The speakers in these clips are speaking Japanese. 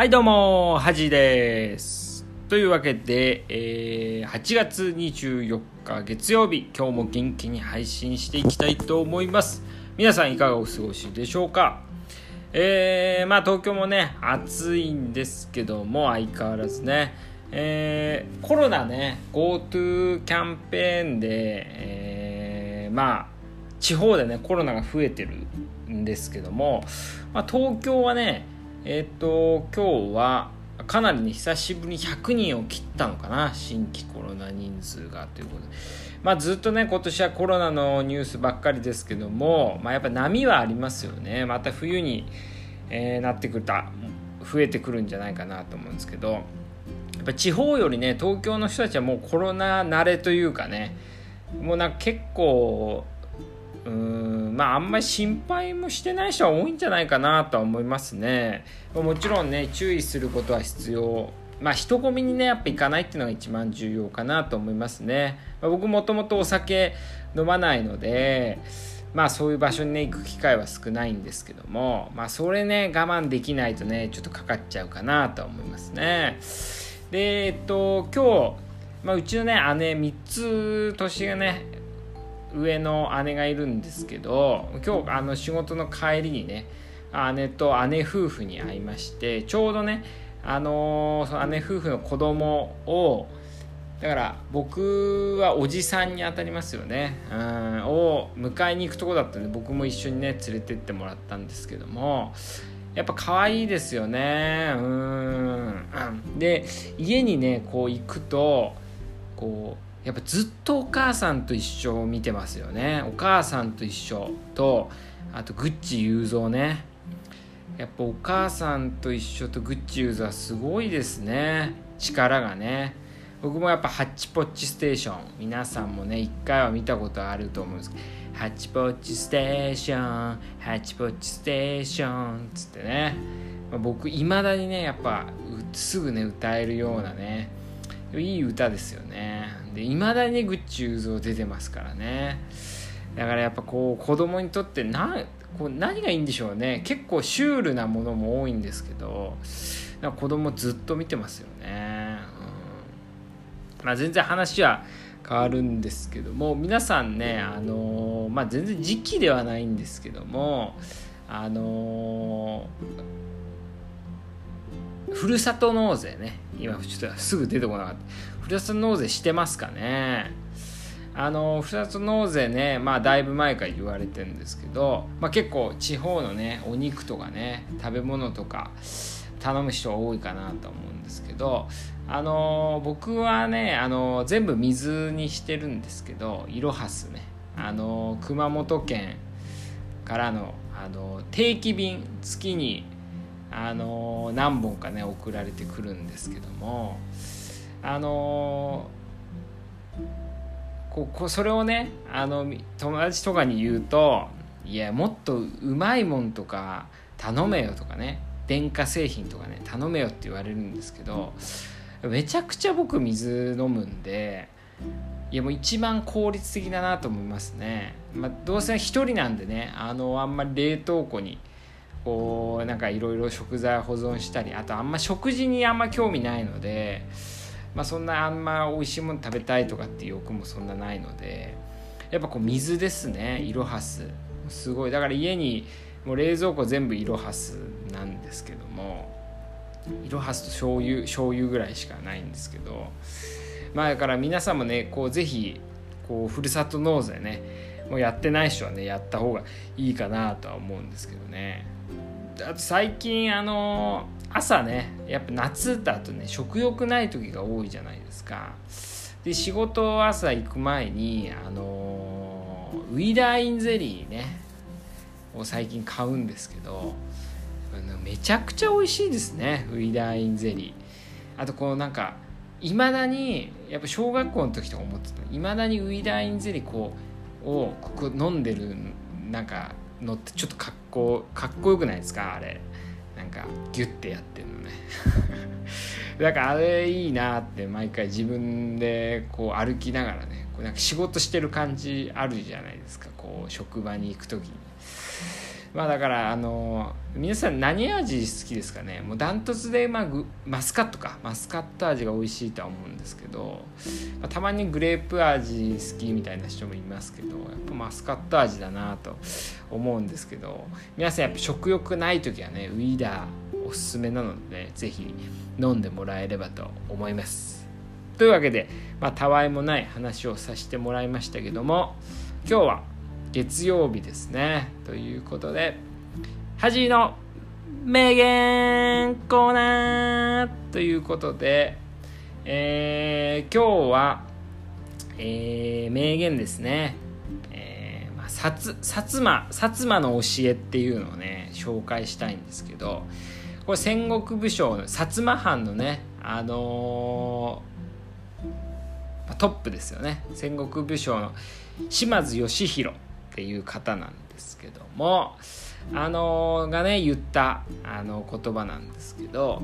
はいどうもはじです。というわけで、えー、8月24日月曜日今日も元気に配信していきたいと思います。皆さんいかがお過ごしでしょうか？えー、まあ東京もね暑いんですけども相変わらずね。えー、コロナね GoTo キャンペーンで、えー、まあ地方でねコロナが増えてるんですけども、まあ、東京はねえっ、ー、と今日はかなりね久しぶりに100人を切ったのかな新規コロナ人数がということで、まあ、ずっとね今年はコロナのニュースばっかりですけども、まあ、やっぱ波はありますよね。また冬に、えー、なってくると増えてくるんじゃないかなと思うんですけど。やっぱ地方よりね東京の人たちはもうコロナ慣れというかねもうなんか結構うんまああんまり心配もしてない人は多いんじゃないかなとは思いますね。もちろんね注意することは必要。まあ人混みにねやっぱ行かないっていうのが一番重要かなと思いますね、まあ、僕もともとお酒飲まないのでまあそういう場所にね行く機会は少ないんですけどもまあそれね我慢できないとねちょっとかかっちゃうかなとは思いますね。でえっと今日、まあ、うちのね姉3つ年がね上の姉がいるんですけど今日あの仕事の帰りにね姉と姉夫婦に会いましてちょうどねあのその姉夫婦の子供をだから僕はおじさんにあたりますよね、うん、を迎えに行くとこだったんで僕も一緒にね連れてってもらったんですけどもやっぱ可愛いですよね。うん。で家にねこう行くとこうやっぱずっとお母さんと一緒を見てますよね。お母さんと一緒とあとグッチ雄三ね。やっぱお母さんと一緒とグッチ雄三はすごいですね。力がね。僕もやっぱハッチポッチステーション皆さんもね一回は見たことあると思うんですけどハッチポッチステーションハッチポッチステーションつってね、ま、僕いまだにねやっぱすぐね歌えるようなねいい歌ですよね。でいまだにグッチ雄三出てますからね。だからやっぱこう子供にとってなこう何がいいんでしょうね。結構シュールなものも多いんですけどなんか子供ずっと見てますよね、うん。まあ、全然話は変わるんですけども皆さんねあのー、まあ全然時期ではないんですけどもあのーふるさと納税ね。今ちょっとすぐ出てこなかった。ふるさと納税してますかね。あのふるさと納税ねまあだいぶ前から言われてるんですけど、まあ、結構地方のねお肉とかね食べ物とか頼む人多いかなと思うんですけどあの僕はねあの全部水にしてるんですけどいろはすね。あの熊本県からのあの定期便月にあの何本かね送られてくるんですけどもあのここそれをねあの友達とかに言うといやもっとうまいもんとか頼めよとかね電化製品とかね頼めよって言われるんですけどめちゃくちゃ僕水飲むんでいやもう一番効率的だなと思いますね、まあ、どうせ一人なんでねあのあんまり冷凍庫にこうなんかいろいろ食材保存したりあとあんま食事にあんま興味ないので、まあ、そんなあんま美味しいもの食べたいとかっていう欲もそんなないのでやっぱこう水ですねイロハスすごい。だから家にもう冷蔵庫全部イロハスなんですけどもイロハスと醤油醤油ぐらいしかないんですけどまあだから皆さんもねこうぜひこうふるさと納税ねもうやってない人はねやった方がいいかなとは思うんですけどね。あと最近あの朝ねやっぱ夏だとね食欲ない時が多いじゃないですか。で仕事朝行く前にあのウィダーインゼリーねを最近買うんですけどめちゃくちゃ美味しいですねウィダーインゼリー。あとこうなんかいまだにやっぱ小学校の時とか思ってたいまだにウィダーインゼリーこうをここ飲んでるなんかのってちょっとかっこかっこよくないですか？あれ。なんかギュッてやってるのね。だからあれいいなって毎回自分でこう歩きながらねこうなんか仕事してる感じあるじゃないですか。こう職場に行く時に。まあだからあの皆さん何味好きですかね？もうダントツで、まあ、マスカットか。マスカット味が美味しいとは思うんですけど、まあ、たまにグレープ味好きみたいな人もいますけどやっぱマスカット味だなと思うんですけど皆さんやっぱ食欲ない時はねウィーダーおすすめなので、ね、是非飲んでもらえればと思います。というわけで、まあ、たわいもない話をさせてもらいましたけども今日は月曜日ですね。ということで、はじの名言コーナーということで、えー、今日は、えー、名言ですね。えま、薩摩、薩摩の教えっていうのをね、紹介したいんですけど、これ戦国武将の薩摩藩のね、あのー、トップですよね。戦国武将の島津義弘っていう方なんですけどもあのがね言ったあの言葉なんですけど、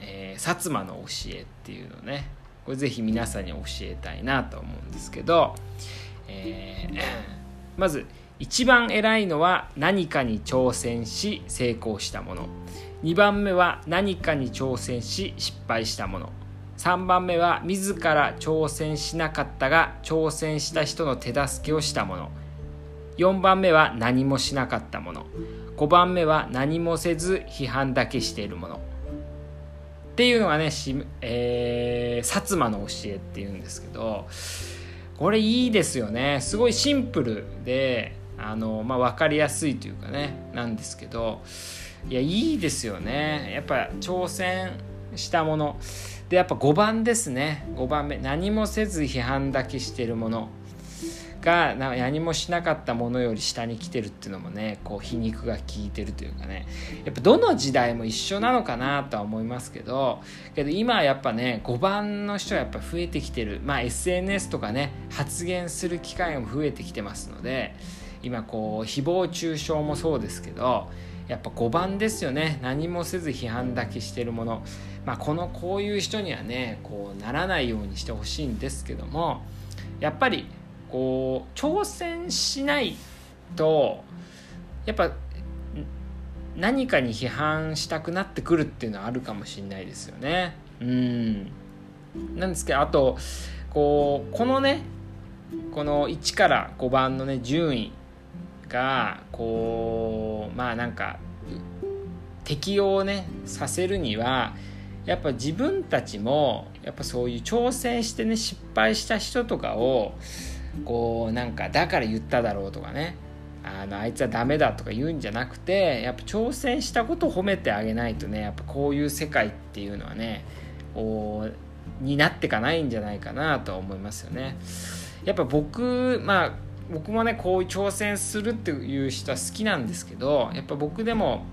えー、薩摩の教えっていうのねこれぜひ皆さんに教えたいなと思うんですけど、えー、まず一番偉いのは何かに挑戦し成功したもの。2番目は何かに挑戦し失敗したもの。3番目は自ら挑戦しなかったが挑戦した人の手助けをしたもの。4番目は何もしなかったもの。5番目は何もせず批判だけしているもの。っていうのがねし、えー、薩摩の教えっていうんですけどこれいいですよね。すごいシンプルであの、まあ、分かりやすいというかねなんですけどいやいいですよね。やっぱ挑戦したもの。でやっぱ5番ですね。5番目。何もせず批判だけしているもの。が何もしなかったものより下に来てるっていうのもねこう皮肉が効いてるというかね。やっぱどの時代も一緒なのかなとは思いますけどけど今はやっぱね5番の人はやっぱ増えてきてる。まあ SNS とかね発言する機会も増えてきてますので今こう誹謗中傷もそうですけどやっぱ5番ですよね。何もせず批判だけしてるもの。まあこのこういう人にはねこうならないようにしてほしいんですけどもやっぱりこう挑戦しないとやっぱ何かに批判したくなってくるっていうのはあるかもしれないですよね。うんなんですけどあとこうこのねこの1から5番のね順位がこうまあなんか適応ねさせるにはやっぱ自分たちもやっぱそういう挑戦してね失敗した人とかをこうなんかだから言っただろうとかねあのあいつはダメだとか言うんじゃなくてやっぱ挑戦したことを褒めてあげないとねやっぱこういう世界っていうのはねこうになってかないんじゃないかなとは思いますよね。やっぱ僕まあ僕もねこういう挑戦するっていう人は好きなんですけどやっぱ僕でも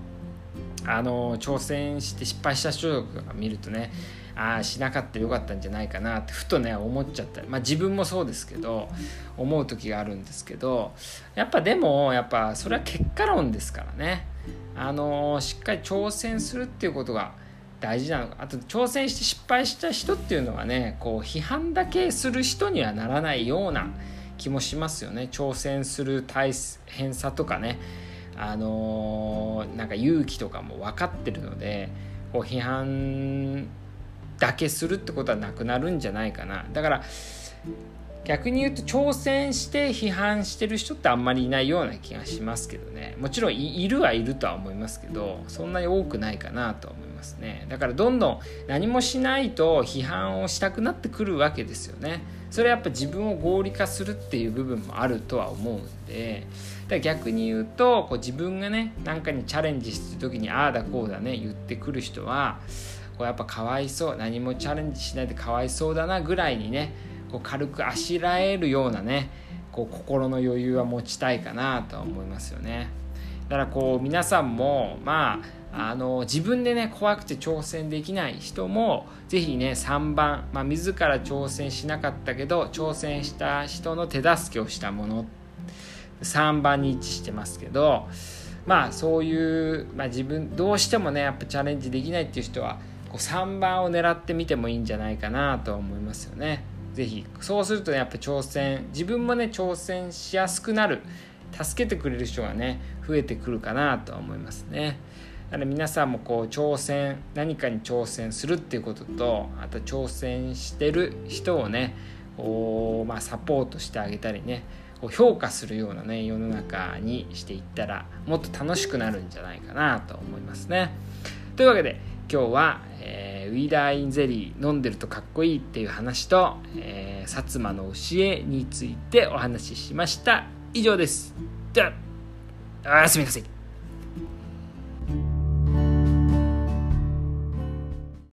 あの挑戦して失敗した人とか見るとねああしなかったらよかったんじゃないかなってふとね思っちゃった。まあ自分もそうですけど思う時があるんですけどやっぱでもやっぱそれは結果論ですからね。あのしっかり挑戦するっていうことが大事なのか。あと挑戦して失敗した人っていうのはねこう批判だけする人にはならないような気もしますよね。挑戦する大変さとかね。あのー、なんか勇気とかも分かってるのでこう批判だけするってことはなくなるんじゃないかな。だから逆に言うと挑戦して批判してる人ってあんまりいないような気がしますけどね。もちろんいるはいるとは思いますけどそんなに多くないかなとは思いますね。だからどんどん何もしないと批判をしたくなってくるわけですよね。それはやっぱ自分を合理化するっていう部分もあるとは思うんで。だから逆に言うとこう自分がね何かにチャレンジする時にああだこうだね言ってくる人はこうやっぱかわいそう何もチャレンジしないでかわいそうだなぐらいにねこう軽くあしらえるようなねこう心の余裕は持ちたいかなとは思いますよね。だからこう皆さんもまああの自分でね怖くて挑戦できない人も是非ね3番、まあ、自ら挑戦しなかったけど挑戦した人の手助けをしたもの3番に位置してますけどまあそういう、まあ、自分どうしてもねやっぱチャレンジできないっていう人はこう3番を狙ってみてもいいんじゃないかなとは思いますよね。ぜひそうすると、ね、やっぱ挑戦自分もね挑戦しやすくなる助けてくれる人がね増えてくるかなとは思いますね。だから皆さんもこう挑戦何かに挑戦するっていうこととあと挑戦してる人をねこう、まあ、サポートしてあげたりねこう評価するようなね世の中にしていったらもっと楽しくなるんじゃないかなと思いますね。というわけで今日は、えー、ウィーダーインゼリー飲んでるとかっこいいっていう話と、えー、薩摩の教えについてお話ししました。以上です。ではおやすみなさい